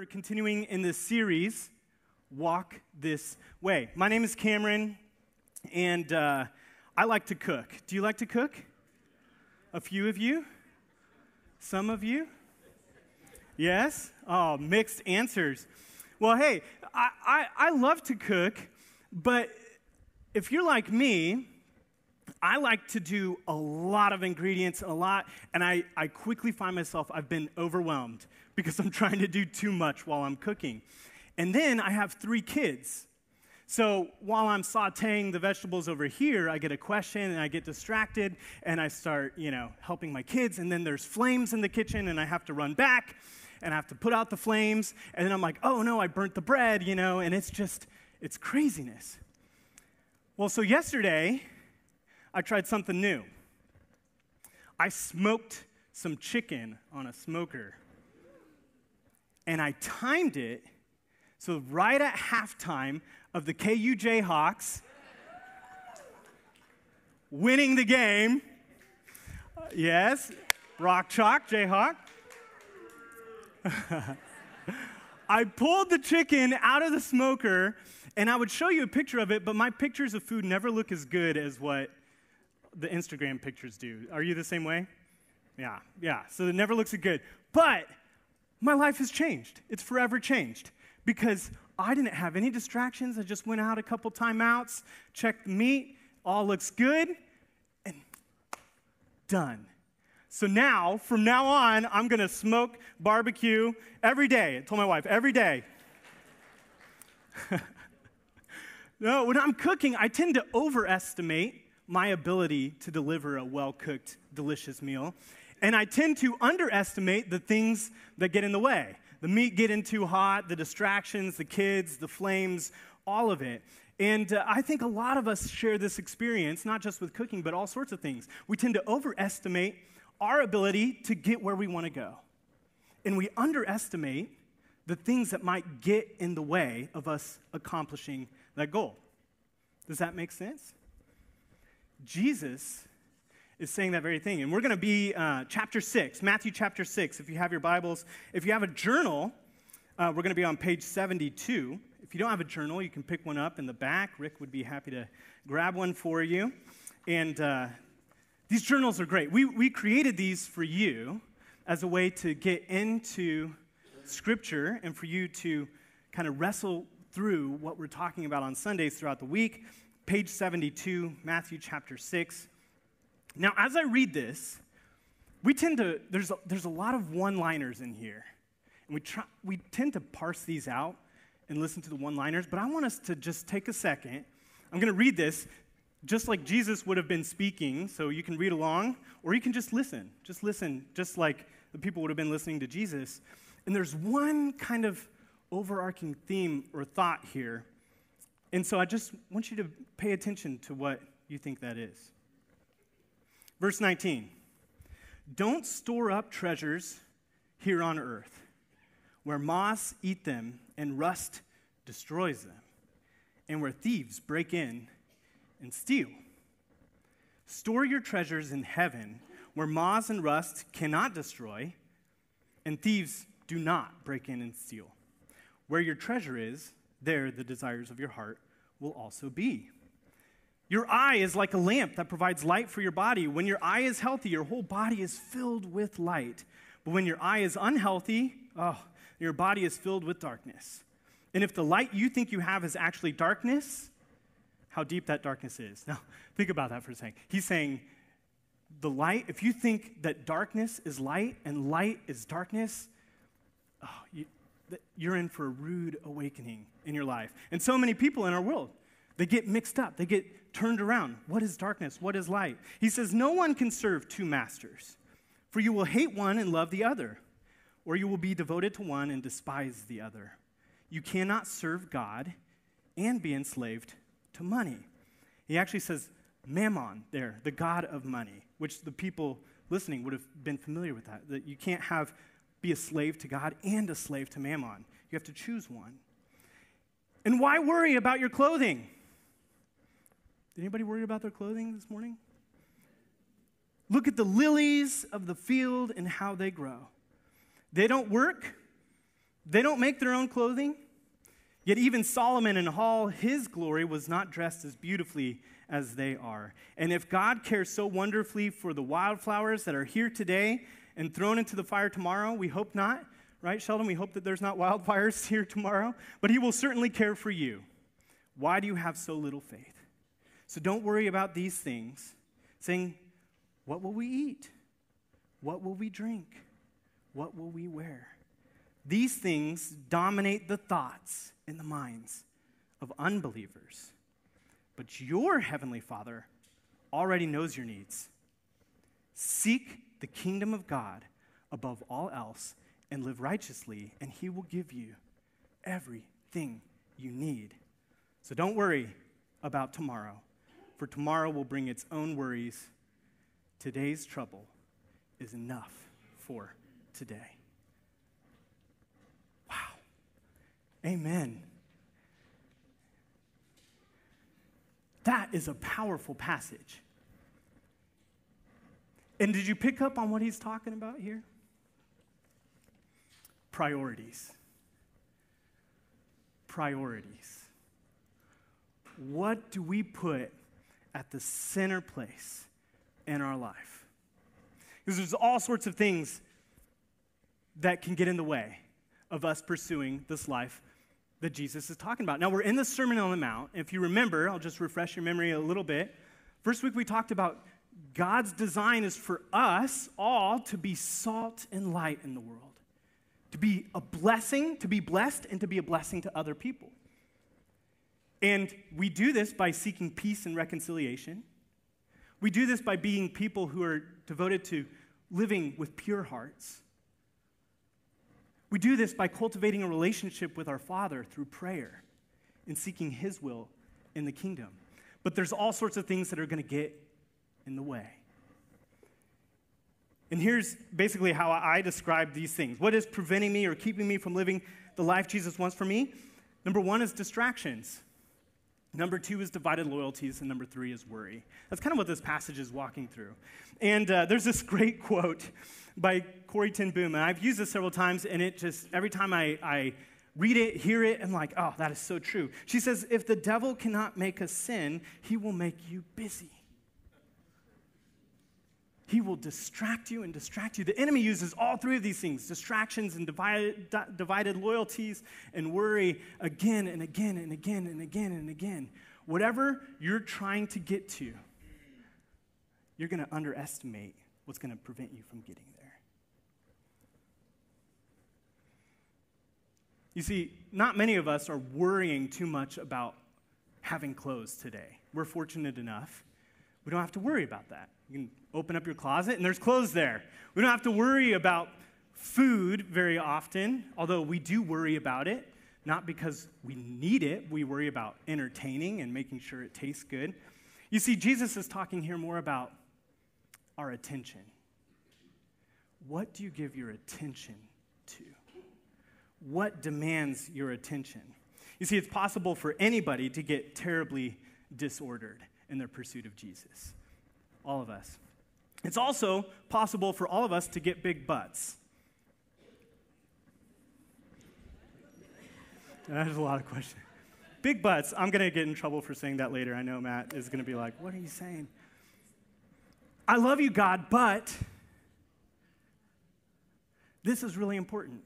We're continuing in this series, Walk This Way. My name is Cameron, and uh, I like to cook. Do you like to cook? A few of you? Some of you? Yes? Oh, mixed answers. Well, hey, I, I, I love to cook, but if you're like me, I like to do a lot of ingredients, a lot, and I, I quickly find myself, I've been overwhelmed because I'm trying to do too much while I'm cooking. And then I have three kids. So while I'm sauteing the vegetables over here, I get a question and I get distracted and I start, you know, helping my kids. And then there's flames in the kitchen and I have to run back and I have to put out the flames. And then I'm like, oh no, I burnt the bread, you know, and it's just, it's craziness. Well, so yesterday, I tried something new. I smoked some chicken on a smoker. And I timed it so right at halftime of the KU Jayhawks winning the game. Yes, Rock Chalk, Jayhawk. I pulled the chicken out of the smoker and I would show you a picture of it, but my pictures of food never look as good as what the Instagram pictures do. Are you the same way? Yeah, yeah. So it never looks good. But my life has changed. It's forever changed because I didn't have any distractions. I just went out a couple timeouts, checked the meat, all looks good, and done. So now, from now on, I'm gonna smoke barbecue every day. I told my wife, every day. no, when I'm cooking, I tend to overestimate my ability to deliver a well cooked, delicious meal. And I tend to underestimate the things that get in the way the meat getting too hot, the distractions, the kids, the flames, all of it. And uh, I think a lot of us share this experience, not just with cooking, but all sorts of things. We tend to overestimate our ability to get where we want to go. And we underestimate the things that might get in the way of us accomplishing that goal. Does that make sense? Jesus is saying that very thing. And we're going to be uh, chapter 6, Matthew chapter 6. If you have your Bibles, if you have a journal, uh, we're going to be on page 72. If you don't have a journal, you can pick one up in the back. Rick would be happy to grab one for you. And uh, these journals are great. We, we created these for you as a way to get into Scripture and for you to kind of wrestle through what we're talking about on Sundays throughout the week page 72, Matthew chapter 6. Now, as I read this, we tend to, there's a, there's a lot of one liners in here. And we, try, we tend to parse these out and listen to the one liners, but I want us to just take a second. I'm going to read this just like Jesus would have been speaking, so you can read along, or you can just listen. Just listen, just like the people would have been listening to Jesus. And there's one kind of overarching theme or thought here and so I just want you to pay attention to what you think that is. Verse 19 Don't store up treasures here on earth, where moths eat them and rust destroys them, and where thieves break in and steal. Store your treasures in heaven, where moths and rust cannot destroy, and thieves do not break in and steal. Where your treasure is, there the desires of your heart will also be. Your eye is like a lamp that provides light for your body. When your eye is healthy, your whole body is filled with light. But when your eye is unhealthy, oh, your body is filled with darkness. And if the light you think you have is actually darkness, how deep that darkness is. Now, think about that for a second. He's saying, the light, if you think that darkness is light and light is darkness, oh, you, you're in for a rude awakening in your life. And so many people in our world, they get mixed up, they get turned around. What is darkness? What is light? He says, No one can serve two masters, for you will hate one and love the other, or you will be devoted to one and despise the other. You cannot serve God and be enslaved to money. He actually says, Mammon there, the God of money, which the people listening would have been familiar with that. That you can't have be a slave to God and a slave to mammon. You have to choose one. And why worry about your clothing? Did anybody worry about their clothing this morning? Look at the lilies of the field and how they grow. They don't work, They don't make their own clothing. Yet even Solomon in all his glory was not dressed as beautifully as they are. And if God cares so wonderfully for the wildflowers that are here today and thrown into the fire tomorrow, we hope not, right, Sheldon? We hope that there's not wildfires here tomorrow, but he will certainly care for you. Why do you have so little faith? So don't worry about these things, saying, What will we eat? What will we drink? What will we wear? These things dominate the thoughts and the minds of unbelievers. But your heavenly Father already knows your needs. Seek the kingdom of God above all else and live righteously, and He will give you everything you need. So don't worry about tomorrow, for tomorrow will bring its own worries. Today's trouble is enough for today. Wow. Amen. That is a powerful passage. And did you pick up on what he's talking about here? Priorities. Priorities. What do we put at the center place in our life? Because there's all sorts of things that can get in the way of us pursuing this life that Jesus is talking about. Now, we're in the Sermon on the Mount. If you remember, I'll just refresh your memory a little bit. First week, we talked about God's design is for us all to be salt and light in the world, to be a blessing, to be blessed, and to be a blessing to other people. And we do this by seeking peace and reconciliation. We do this by being people who are devoted to living with pure hearts. We do this by cultivating a relationship with our Father through prayer and seeking His will in the kingdom. But there's all sorts of things that are going to get in the way. And here's basically how I describe these things. What is preventing me or keeping me from living the life Jesus wants for me? Number one is distractions. Number two is divided loyalties, and number three is worry. That's kind of what this passage is walking through. And uh, there's this great quote by Corrie ten Boom, and I've used this several times, and it just, every time I, I read it, hear it, I'm like, oh, that is so true. She says, if the devil cannot make us sin, he will make you busy. He will distract you and distract you. The enemy uses all three of these things distractions and divided, divided loyalties and worry again and again and again and again and again. Whatever you're trying to get to, you're going to underestimate what's going to prevent you from getting there. You see, not many of us are worrying too much about having clothes today. We're fortunate enough. We don't have to worry about that. You can open up your closet and there's clothes there. We don't have to worry about food very often, although we do worry about it, not because we need it. We worry about entertaining and making sure it tastes good. You see, Jesus is talking here more about our attention. What do you give your attention to? What demands your attention? You see, it's possible for anybody to get terribly disordered in their pursuit of Jesus. All of us. It's also possible for all of us to get big butts. There's a lot of questions. Big butts. I'm going to get in trouble for saying that later. I know Matt is going to be like, What are you saying? I love you, God, but this is really important.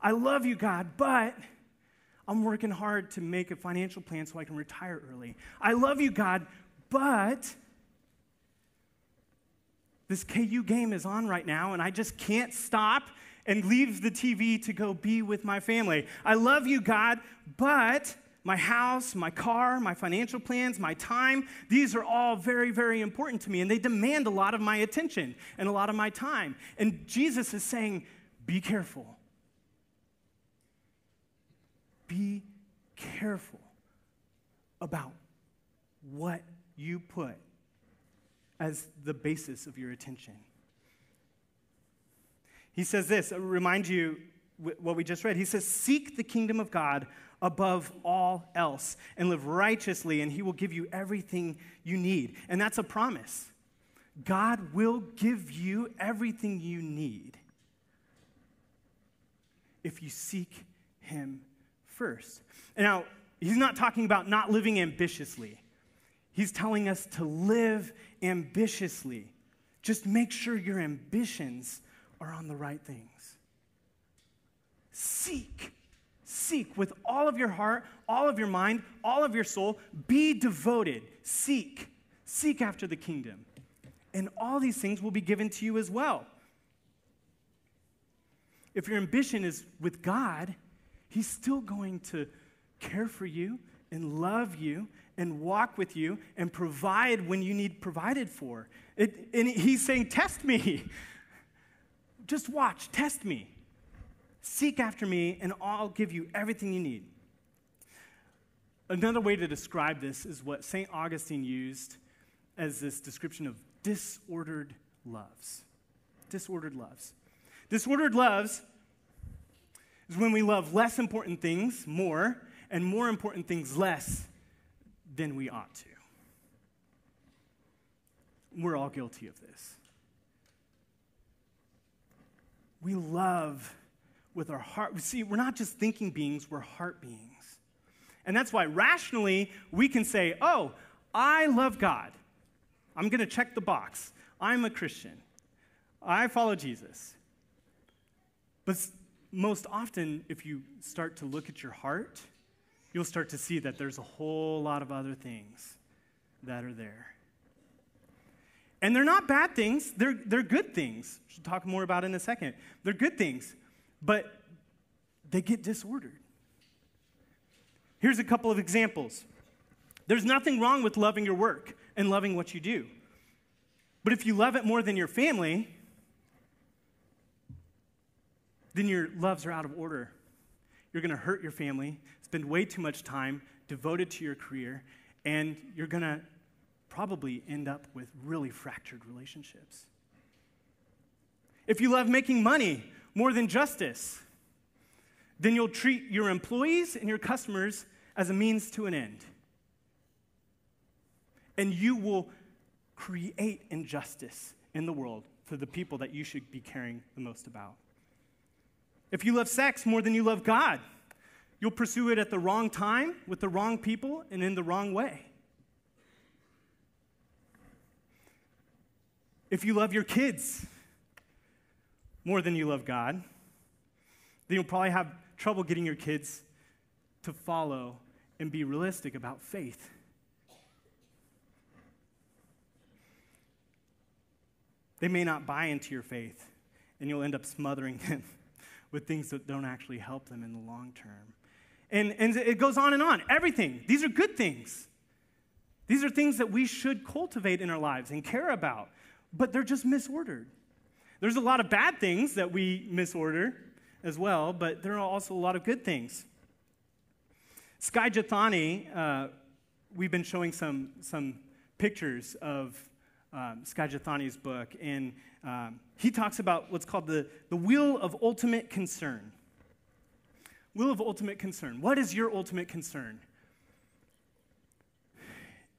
I love you, God, but I'm working hard to make a financial plan so I can retire early. I love you, God, but this KU game is on right now, and I just can't stop and leave the TV to go be with my family. I love you, God, but my house, my car, my financial plans, my time, these are all very, very important to me, and they demand a lot of my attention and a lot of my time. And Jesus is saying, be careful. Be careful about what you put as the basis of your attention. He says this, uh, remind you what we just read. He says, Seek the kingdom of God above all else and live righteously, and he will give you everything you need. And that's a promise. God will give you everything you need if you seek Him first. Now, He's not talking about not living ambitiously. He's telling us to live ambitiously. Just make sure your ambitions are on the right things. Seek. Seek with all of your heart, all of your mind, all of your soul. Be devoted. Seek. Seek after the kingdom. And all these things will be given to you as well. If your ambition is with God, He's still going to care for you and love you and walk with you and provide when you need provided for. It, and he's saying, Test me. Just watch, test me. Seek after me, and I'll give you everything you need. Another way to describe this is what St. Augustine used as this description of disordered loves. Disordered loves. Disordered loves is when we love less important things more and more important things less than we ought to. We're all guilty of this. We love with our heart. See, we're not just thinking beings, we're heart beings. And that's why rationally we can say, oh, I love God. I'm going to check the box. I'm a Christian. I follow Jesus. But most often, if you start to look at your heart, you'll start to see that there's a whole lot of other things that are there. And they're not bad things, they're, they're good things. We'll talk more about in a second. They're good things, but they get disordered. Here's a couple of examples. There's nothing wrong with loving your work and loving what you do. But if you love it more than your family, then your loves are out of order. You're going to hurt your family, spend way too much time devoted to your career, and you're going to probably end up with really fractured relationships. If you love making money more than justice, then you'll treat your employees and your customers as a means to an end. And you will create injustice in the world for the people that you should be caring the most about. If you love sex more than you love God, You'll pursue it at the wrong time, with the wrong people, and in the wrong way. If you love your kids more than you love God, then you'll probably have trouble getting your kids to follow and be realistic about faith. They may not buy into your faith, and you'll end up smothering them with things that don't actually help them in the long term. And, and it goes on and on. Everything. These are good things. These are things that we should cultivate in our lives and care about, but they're just misordered. There's a lot of bad things that we misorder as well, but there are also a lot of good things. Skye Jethani, uh, we've been showing some, some pictures of um, Skye Jethani's book, and um, he talks about what's called the, the wheel of ultimate concern. Will of ultimate concern. What is your ultimate concern?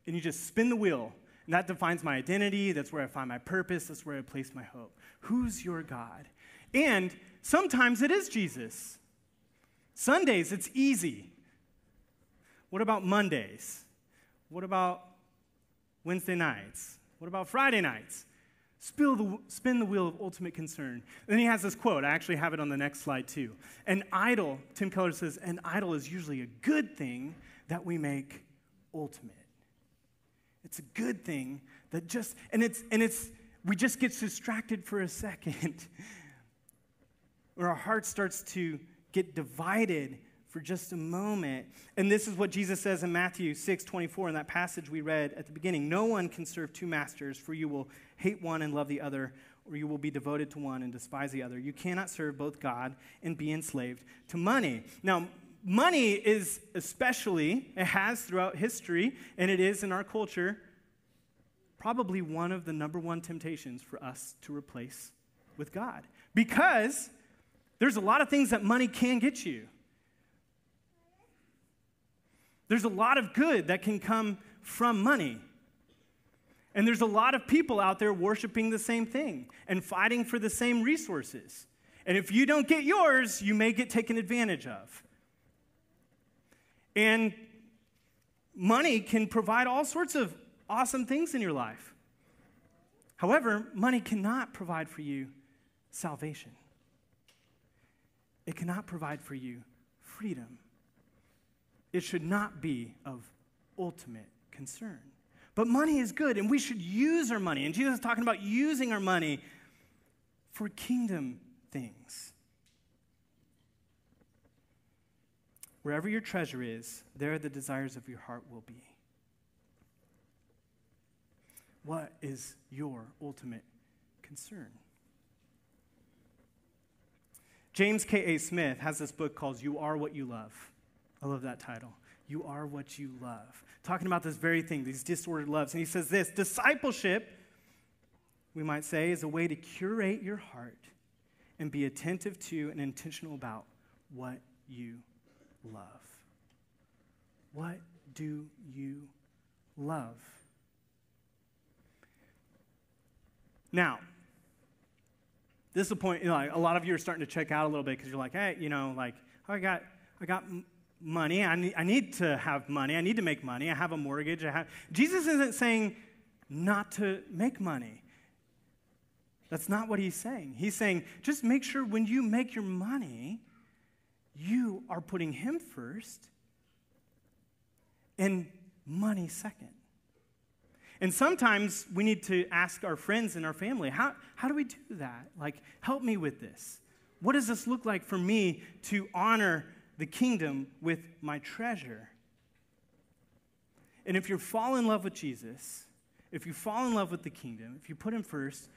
And you just spin the wheel, and that defines my identity. That's where I find my purpose. That's where I place my hope. Who's your God? And sometimes it is Jesus. Sundays, it's easy. What about Mondays? What about Wednesday nights? What about Friday nights? The, spin the wheel of ultimate concern. then he has this quote. I actually have it on the next slide too. An idol, Tim Keller says, an idol is usually a good thing that we make ultimate. It's a good thing that just, and it's, and it's, we just get distracted for a second. or our heart starts to get divided for just a moment. And this is what Jesus says in Matthew 6 24 in that passage we read at the beginning. No one can serve two masters, for you will hate one and love the other, or you will be devoted to one and despise the other. You cannot serve both God and be enslaved to money. Now, money is especially, it has throughout history, and it is in our culture, probably one of the number one temptations for us to replace with God. Because there's a lot of things that money can get you. There's a lot of good that can come from money. And there's a lot of people out there worshiping the same thing and fighting for the same resources. And if you don't get yours, you may get taken advantage of. And money can provide all sorts of awesome things in your life. However, money cannot provide for you salvation, it cannot provide for you freedom. It should not be of ultimate concern. But money is good, and we should use our money. And Jesus is talking about using our money for kingdom things. Wherever your treasure is, there the desires of your heart will be. What is your ultimate concern? James K.A. Smith has this book called You Are What You Love. I love that title. You are what you love. Talking about this very thing, these disordered loves. And he says this discipleship, we might say, is a way to curate your heart and be attentive to and intentional about what you love. What do you love? Now, this is a point, you know, like a lot of you are starting to check out a little bit because you're like, hey, you know, like, I got, I got money. I need, I need to have money. I need to make money. I have a mortgage. I have. Jesus isn't saying not to make money. That's not what he's saying. He's saying just make sure when you make your money, you are putting him first and money second. And sometimes we need to ask our friends and our family, how, how do we do that? Like, help me with this. What does this look like for me to honor the kingdom with my treasure? And if you fall in love with Jesus, if you fall in love with the kingdom, if you put him first,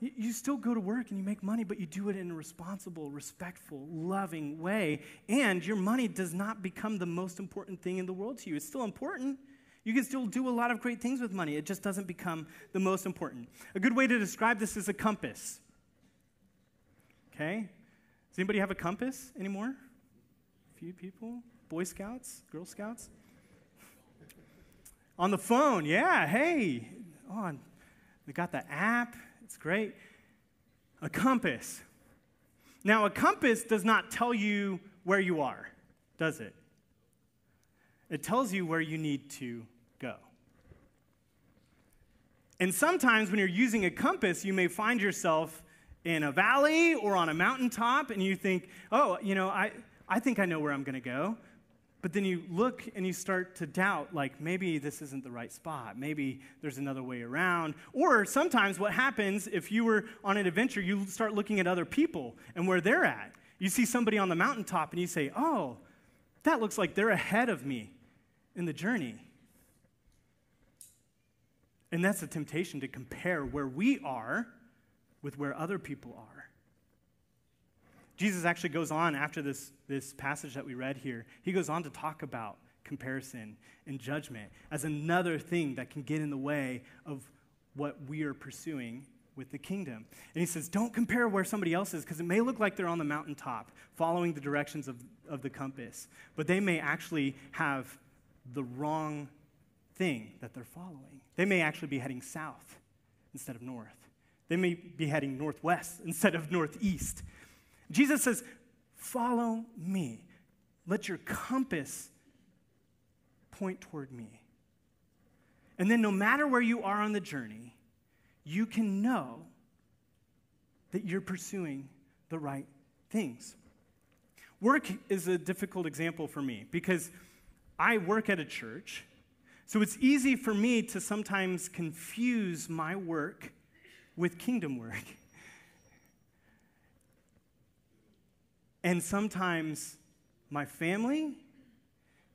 you still go to work and you make money, but you do it in a responsible, respectful, loving way. And your money does not become the most important thing in the world to you. It's still important. You can still do a lot of great things with money. It just doesn't become the most important. A good way to describe this is a compass. Okay? Does anybody have a compass anymore? Few people? Boy Scouts? Girl Scouts? On the phone, yeah, hey. Oh, they got the app. It's great. A compass. Now, a compass does not tell you where you are, does it? It tells you where you need to go. And sometimes when you're using a compass, you may find yourself in a valley or on a mountaintop and you think, oh, you know, I, I think I know where I'm going to go. But then you look and you start to doubt, like, maybe this isn't the right spot. Maybe there's another way around. Or sometimes what happens if you were on an adventure, you start looking at other people and where they're at. You see somebody on the mountaintop and you say, oh, that looks like they're ahead of me in the journey. And that's a temptation to compare where we are with where other people are. Jesus actually goes on after this, this passage that we read here, he goes on to talk about comparison and judgment as another thing that can get in the way of what we are pursuing with the kingdom. And he says, Don't compare where somebody else is because it may look like they're on the mountaintop following the directions of, of the compass, but they may actually have the wrong thing that they're following. They may actually be heading south instead of north. They may be heading northwest instead of northeast. Jesus says, Follow me. Let your compass point toward me. And then, no matter where you are on the journey, you can know that you're pursuing the right things. Work is a difficult example for me because I work at a church, so it's easy for me to sometimes confuse my work with kingdom work. And sometimes my family,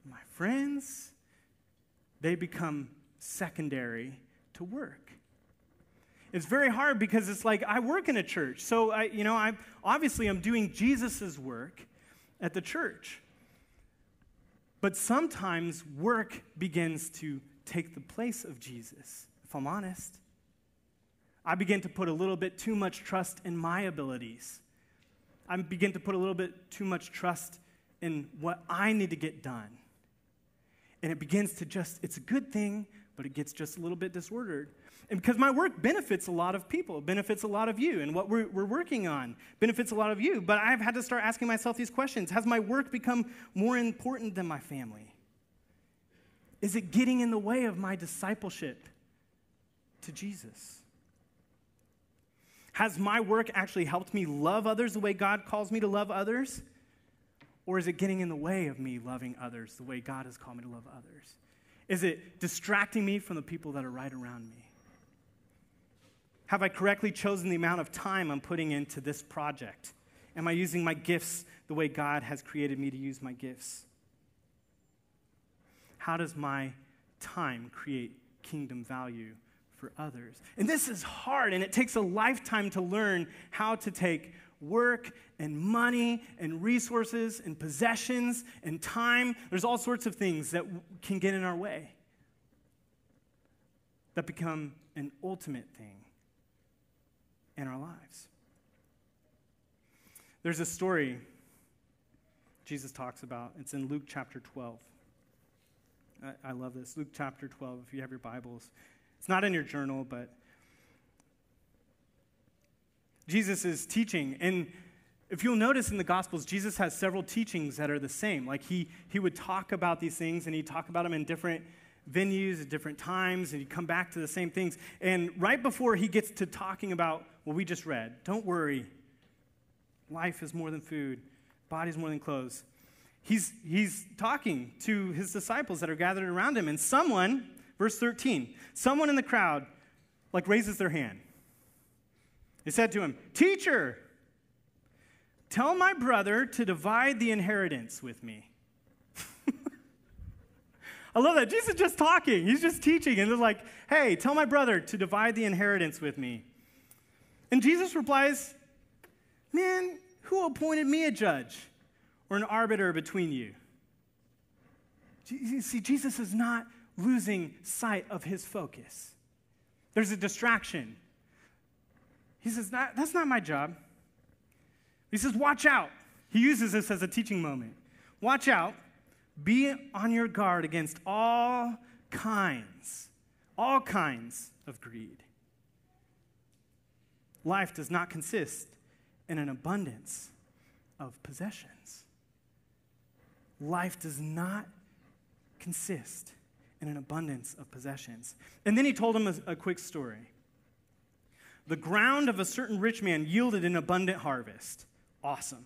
my friends, they become secondary to work. It's very hard because it's like I work in a church. So I, you know, I obviously I'm doing Jesus' work at the church. But sometimes work begins to take the place of Jesus, if I'm honest. I begin to put a little bit too much trust in my abilities. I begin to put a little bit too much trust in what I need to get done. and it begins to just, it's a good thing, but it gets just a little bit disordered. And because my work benefits a lot of people, benefits a lot of you, and what we're, we're working on benefits a lot of you. But I've had to start asking myself these questions Has my work become more important than my family? Is it getting in the way of my discipleship to Jesus? Has my work actually helped me love others the way God calls me to love others? Or is it getting in the way of me loving others the way God has called me to love others? Is it distracting me from the people that are right around me? Have I correctly chosen the amount of time I'm putting into this project? Am I using my gifts the way God has created me to use my gifts? How does my time create kingdom value for others? And this is hard, and it takes a lifetime to learn how to take work and money and resources and possessions and time. There's all sorts of things that can get in our way that become an ultimate thing in our lives. There's a story Jesus talks about. It's in Luke chapter 12. I, I, love this. Luke chapter 12, if you have your Bibles. It's not in your journal, but Jesus is teaching. And if you'll notice in the Gospels, Jesus has several teachings that are the same. Like he, he would talk about these things and he'd talk about them in different venues at different times and he'd come back to the same things. And right before he gets to talking about what we just read, don't worry, life is more than food, body's more than clothes. He's, he's talking to his disciples that are gathered around him, and someone, verse 13, someone in the crowd like raises their hand. He said to him, Teacher, tell my brother to divide the inheritance with me. I love that. Jesus is just talking. He's just teaching. And they're like, hey, tell my brother to divide the inheritance with me. And Jesus replies, man, who appointed me a judge or an arbiter between? You see, Jesus is not losing sight of his focus. There's a distraction. He says, That's not my job. He says, Watch out. He uses this as a teaching moment. Watch out be on your guard against all kinds, all kinds of greed. Life does not consist in an abundance of possessions. Life does not consist in an abundance of possessions. And then he told him a, a quick story. The ground of a certain rich man yielded an abundant harvest. Awesome.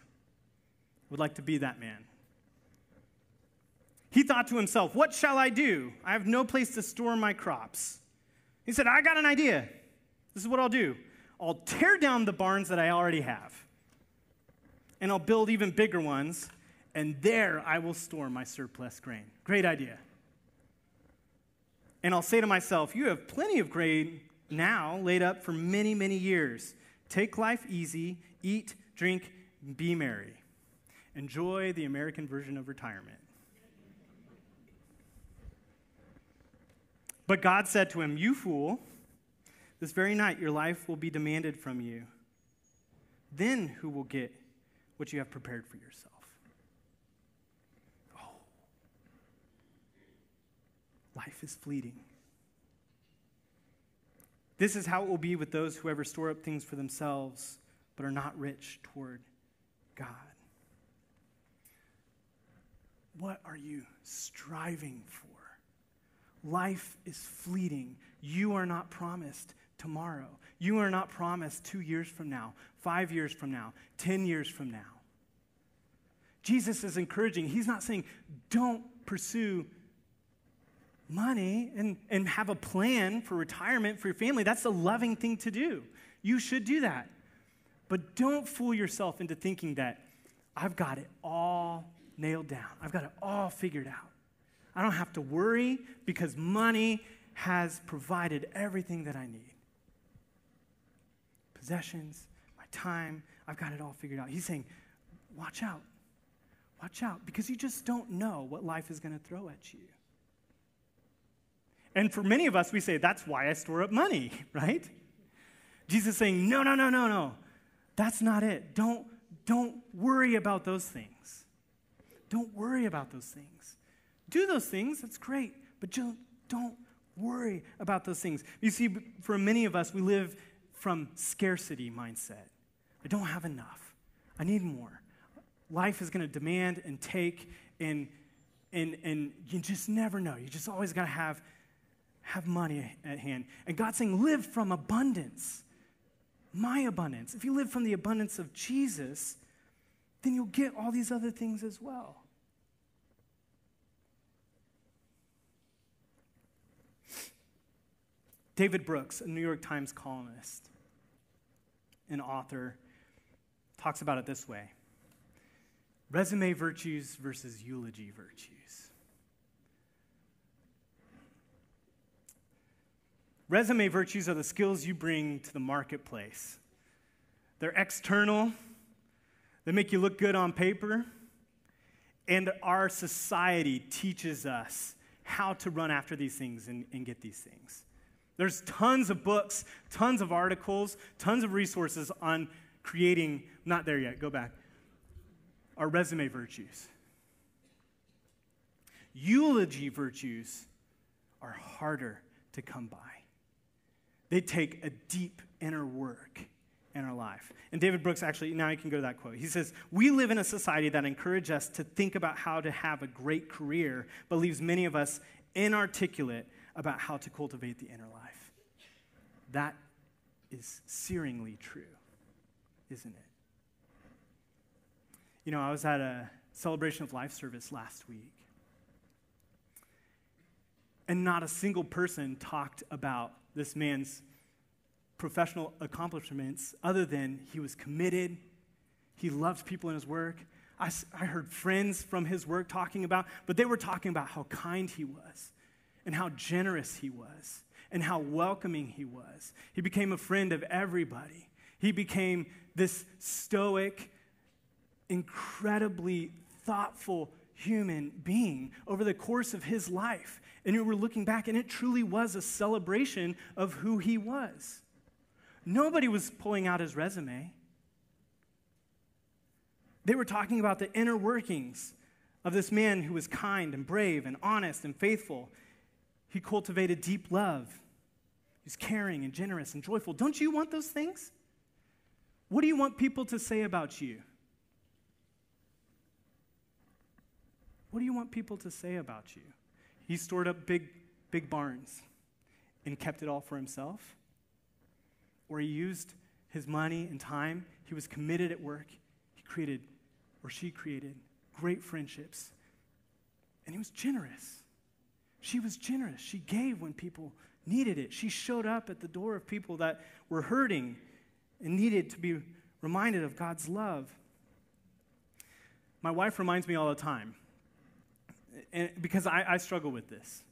Would like to be that man. He thought to himself, What shall I do? I have no place to store my crops. He said, I got an idea. This is what I'll do I'll tear down the barns that I already have, and I'll build even bigger ones, and there I will store my surplus grain. Great idea. And I'll say to myself, You have plenty of grain now laid up for many, many years. Take life easy, eat, drink, be merry. Enjoy the American version of retirement. But God said to him, You fool, this very night your life will be demanded from you. Then who will get what you have prepared for yourself? Oh. Life is fleeting. This is how it will be with those who ever store up things for themselves but are not rich toward God. What are you striving for? Life is fleeting. You are not promised tomorrow. You are not promised two years from now, five years from now, 10 years from now. Jesus is encouraging, he's not saying, don't pursue money and, and have a plan for retirement for your family. That's a loving thing to do. You should do that. But don't fool yourself into thinking that I've got it all nailed down, I've got it all figured out. I don't have to worry because money has provided everything that I need possessions, my time, I've got it all figured out. He's saying, watch out. Watch out because you just don't know what life is going to throw at you. And for many of us, we say, that's why I store up money, right? Jesus is saying, no, no, no, no, no. That's not it. Don't, don't worry about those things. Don't worry about those things. Do those things, that's great, but don't, don't worry about those things. You see, for many of us, we live from scarcity mindset. I don't have enough. I need more. Life is going to demand and take, and, and, and you just never know. You just always got to have, have money at hand. And God's saying, live from abundance, my abundance. If you live from the abundance of Jesus, then you'll get all these other things as well. David Brooks, a New York Times columnist, and author, talks about it this way resume virtues versus eulogy virtues. Resume virtues are the skills you bring to the marketplace. They're external, they make you look good on paper, and our society teaches us how to run after these things and, and get these things. There's tons of books, tons of articles, tons of resources on creating, not there yet, go back, our resume virtues. Eulogy virtues are harder to come by. They take a deep inner work in our life. And David Brooks actually, now you can go to that quote. He says, We live in a society that encourages us to think about how to have a great career, but leaves many of us inarticulate about how to cultivate the inner life. That is searingly true, isn't it? You know, I was at a celebration of life service last week, and not a single person talked about this man's professional accomplishments other than he was committed, he loved people in his work. I, I heard friends from his work talking about, but they were talking about how kind he was and how generous he was and how welcoming he was. He became a friend of everybody. He became this stoic, incredibly thoughtful human being over the course of his life. And we were looking back, and it truly was a celebration of who he was. Nobody was pulling out his resume. They were talking about the inner workings of this man who was kind and brave and honest and faithful he cultivated deep love. He's caring and generous and joyful. Don't you want those things? What do you want people to say about you? What do you want people to say about you? He stored up big, big barns and kept it all for himself. Or he used his money and time. He was committed at work. He created, or she created, great friendships. And he was generous. She was generous. She gave when people needed it. She showed up at the door of people that were hurting and needed to be reminded of God's love. My wife reminds me all the time, and because I, I struggle with this.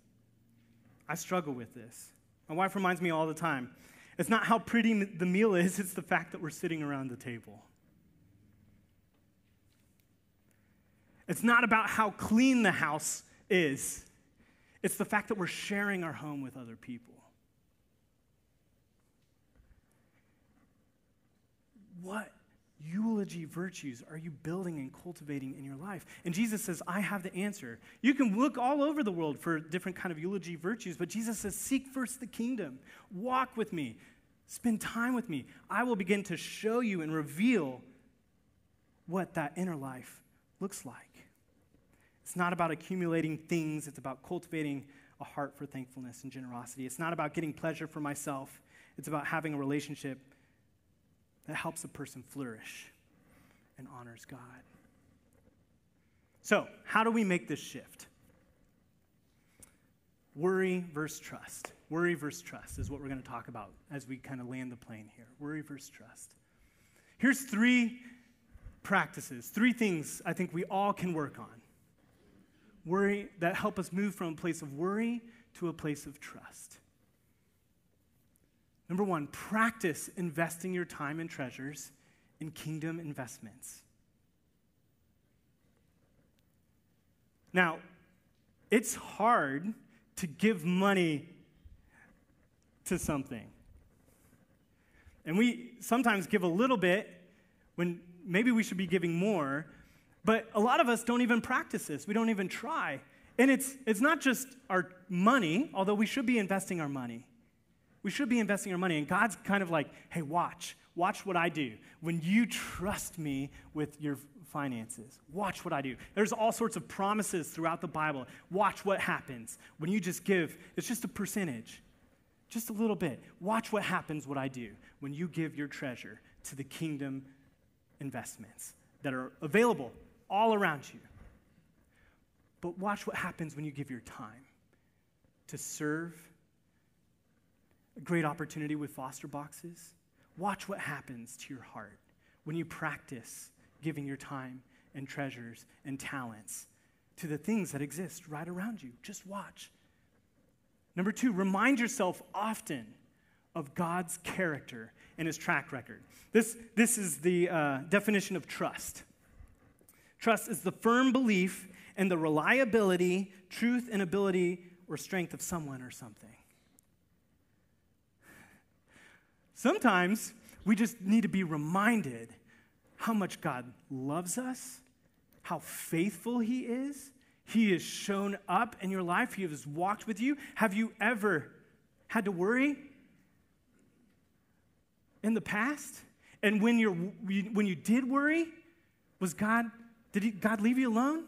I struggle with this. My wife reminds me all the time. It's not how pretty the meal is, it's the fact that we're sitting around the table. It's not about how clean the house is, it's the fact that we're sharing our home with other people. What eulogy virtues are you building and cultivating in your life? And Jesus says, I have the answer. You can look all over the world for different kind of eulogy virtues, but Jesus says, seek first the kingdom. Walk with me. Spend time with me. I will begin to show you and reveal what that inner life looks like. It's not about accumulating things, it's about cultivating a heart for thankfulness and generosity. It's not about getting pleasure for myself, it's about having a relationship that helps a person flourish and honors God. So, how do we make this shift? Worry versus trust. Worry versus trust is what we're going to talk about as we kind of land the plane here. Worry versus trust. Here's three practices, three things I think we all can work on worry that help us move from a place of worry to a place of trust. Number one, practice investing your time and treasures in kingdom investments. Now, it's hard to give money to something. And we sometimes give a little bit when maybe we should be giving more, but a lot of us don't even practice this. We don't even try. And it's, it's not just our money, although we should be investing our money. We should be investing our money. And God's kind of like, hey, watch. Watch what I do. When you trust me with your finances, watch what I do. There's all sorts of promises throughout the Bible. Watch what happens. When you just give, it's just a percentage, just a little bit. Watch what happens, what I do, when you give your treasure to the kingdom investments that are available all around you. But watch what happens when you give your time to serve. A great opportunity with foster boxes. Watch what happens to your heart when you practice giving your time and treasures and talents to the things that exist right around you. Just watch. Number two, remind yourself often of God's character and his track record. This, this is the uh, definition of trust. Trust is the firm belief and the reliability, truth, and ability or strength of someone or something. Sometimes we just need to be reminded how much God loves us, how faithful He is. He has shown up in your life, He has walked with you. Have you ever had to worry in the past? And when, you're, when you did worry, was God, did he, God leave you alone?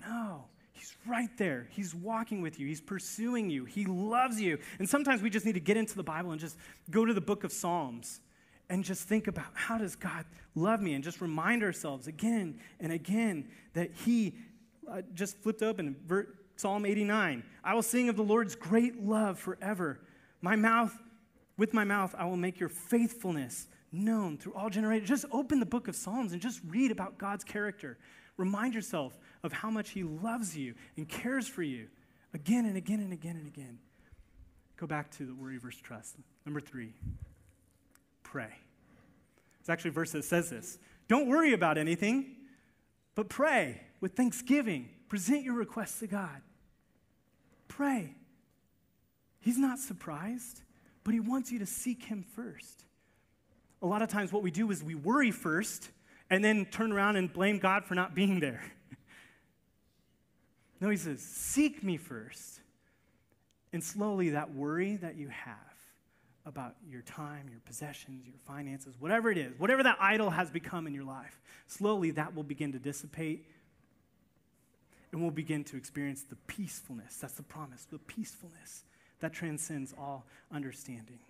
No. He's right there. He's walking with you. He's pursuing you. He loves you. And sometimes we just need to get into the Bible and just go to the book of Psalms and just think about how does God love me and just remind ourselves again and again that He uh, just flipped open Psalm 89. I will sing of the Lord's great love forever. My mouth, with my mouth, I will make your faithfulness known through all generations. Just open the book of Psalms and just read about God's character. Remind yourself of how much He loves you and cares for you again and again and again and again. Go back to the worry versus trust. Number three, pray. It's actually a verse that says this Don't worry about anything, but pray with thanksgiving. Present your requests to God. Pray. He's not surprised, but He wants you to seek Him first. A lot of times, what we do is we worry first and then turn around and blame God for not being there. No, he says, Seek me first. And slowly, that worry that you have about your time, your possessions, your finances, whatever it is, whatever that idol has become in your life, slowly that will begin to dissipate and we'll begin to experience the peacefulness. That's the promise, the peacefulness that transcends all understanding.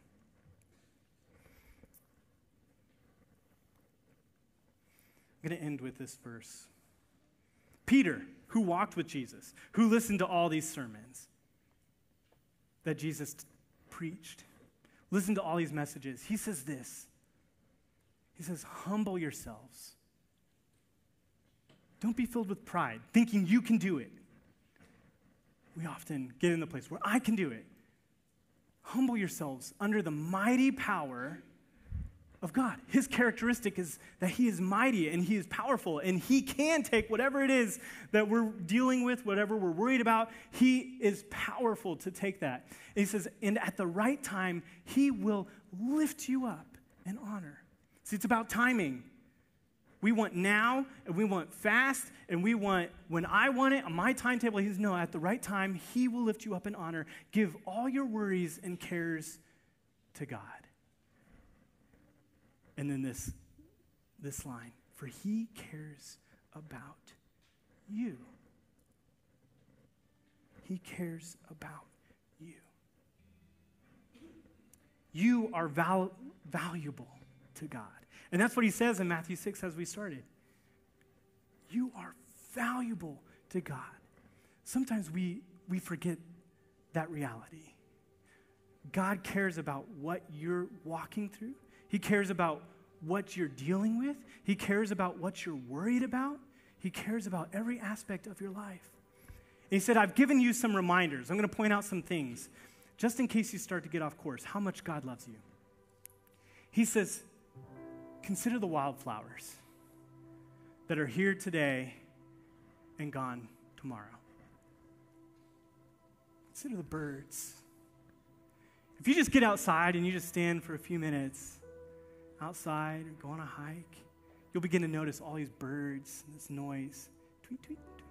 I'm going to end with this verse. Peter, who walked with Jesus, who listened to all these sermons that Jesus preached, listened to all these messages, he says this. He says, Humble yourselves. Don't be filled with pride, thinking you can do it. We often get in the place where I can do it. Humble yourselves under the mighty power of God. His characteristic is that He is mighty and He is powerful, and He can take whatever it is that we're dealing with, whatever we're worried about. He is powerful to take that. And He says, and at the right time, He will lift you up in honor. See, it's about timing. We want now, and we want fast, and we want when I want it on my timetable. He says, no, at the right time, He will lift you up in honor. Give all your worries and cares to God. And then this, this line for he cares about you. He cares about you. You are val- valuable to God. And that's what he says in Matthew 6 as we started. You are valuable to God. Sometimes we, we forget that reality. God cares about what you're walking through. He cares about what you're dealing with. He cares about what you're worried about. He cares about every aspect of your life. And he said, I've given you some reminders. I'm going to point out some things just in case you start to get off course, how much God loves you. He says, Consider the wildflowers that are here today and gone tomorrow. Consider the birds. If you just get outside and you just stand for a few minutes, outside or go on a hike, you'll begin to notice all these birds and this noise. Tweet, tweet, tweet.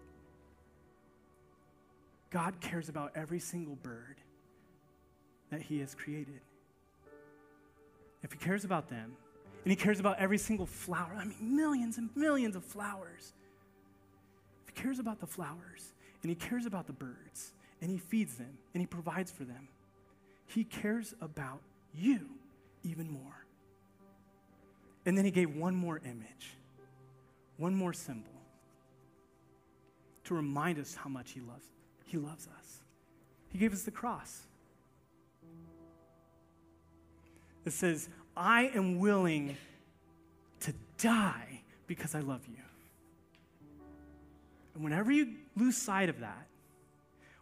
God cares about every single bird that He has created. If He cares about them, and He cares about every single flower, I mean, millions and millions of flowers. If He cares about the flowers, and He cares about the birds, and He feeds them, and He provides for them, He cares about you even more. And then He gave one more image, one more symbol to remind us how much He loves, he loves us. He gave us the cross. It says, I am willing to die because I love you. And whenever you lose sight of that,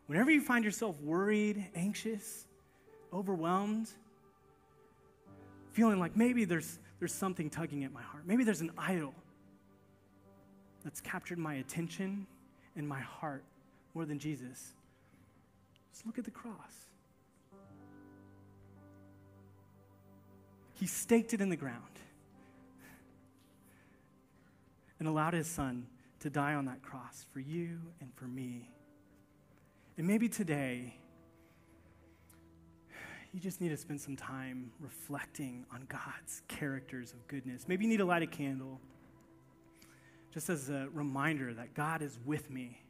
whenever you find yourself worried, anxious, overwhelmed, feeling like maybe there's, there's something tugging at my heart, maybe there's an idol that's captured my attention and my heart more than Jesus, just look at the cross. He staked it in the ground and allowed his son to die on that cross for you and for me. And maybe today, you just need to spend some time reflecting on God's characters of goodness. Maybe you need to light a candle just as a reminder that God is with me.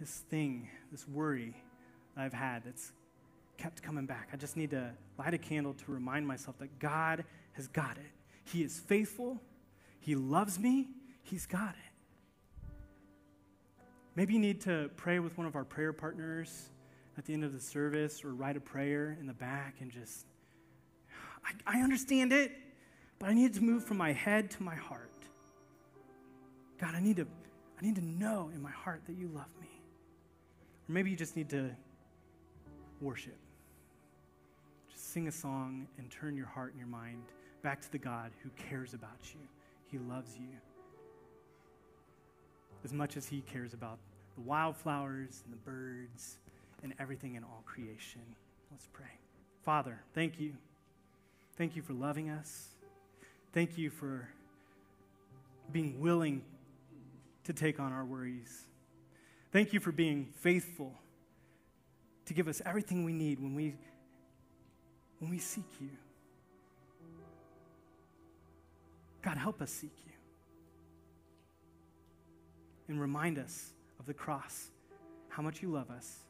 This thing, this worry that I've had that's kept coming back. I just need to light a candle to remind myself that God has got it. He is faithful, He loves me, He's got it. Maybe you need to pray with one of our prayer partners at the end of the service or write a prayer in the back and just, I, I understand it, but I need to move from my head to my heart. God, I need to, I need to know in my heart that you love me. Or maybe you just need to worship Just sing a song and turn your heart and your mind back to the God who cares about you. He loves you as much as He cares about the wildflowers and the birds and everything in all creation. Let's pray. Father, thank you. Thank you for loving us. Thank you for being willing to take on our worries. Thank you for being faithful to give us everything we need when we when we seek you. God, help us seek you. And remind us of the cross, how much you love us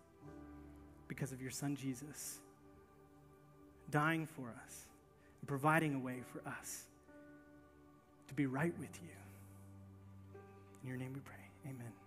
because of your son Jesus dying for us and providing a way for us to be right with you. In your name we pray. Amen.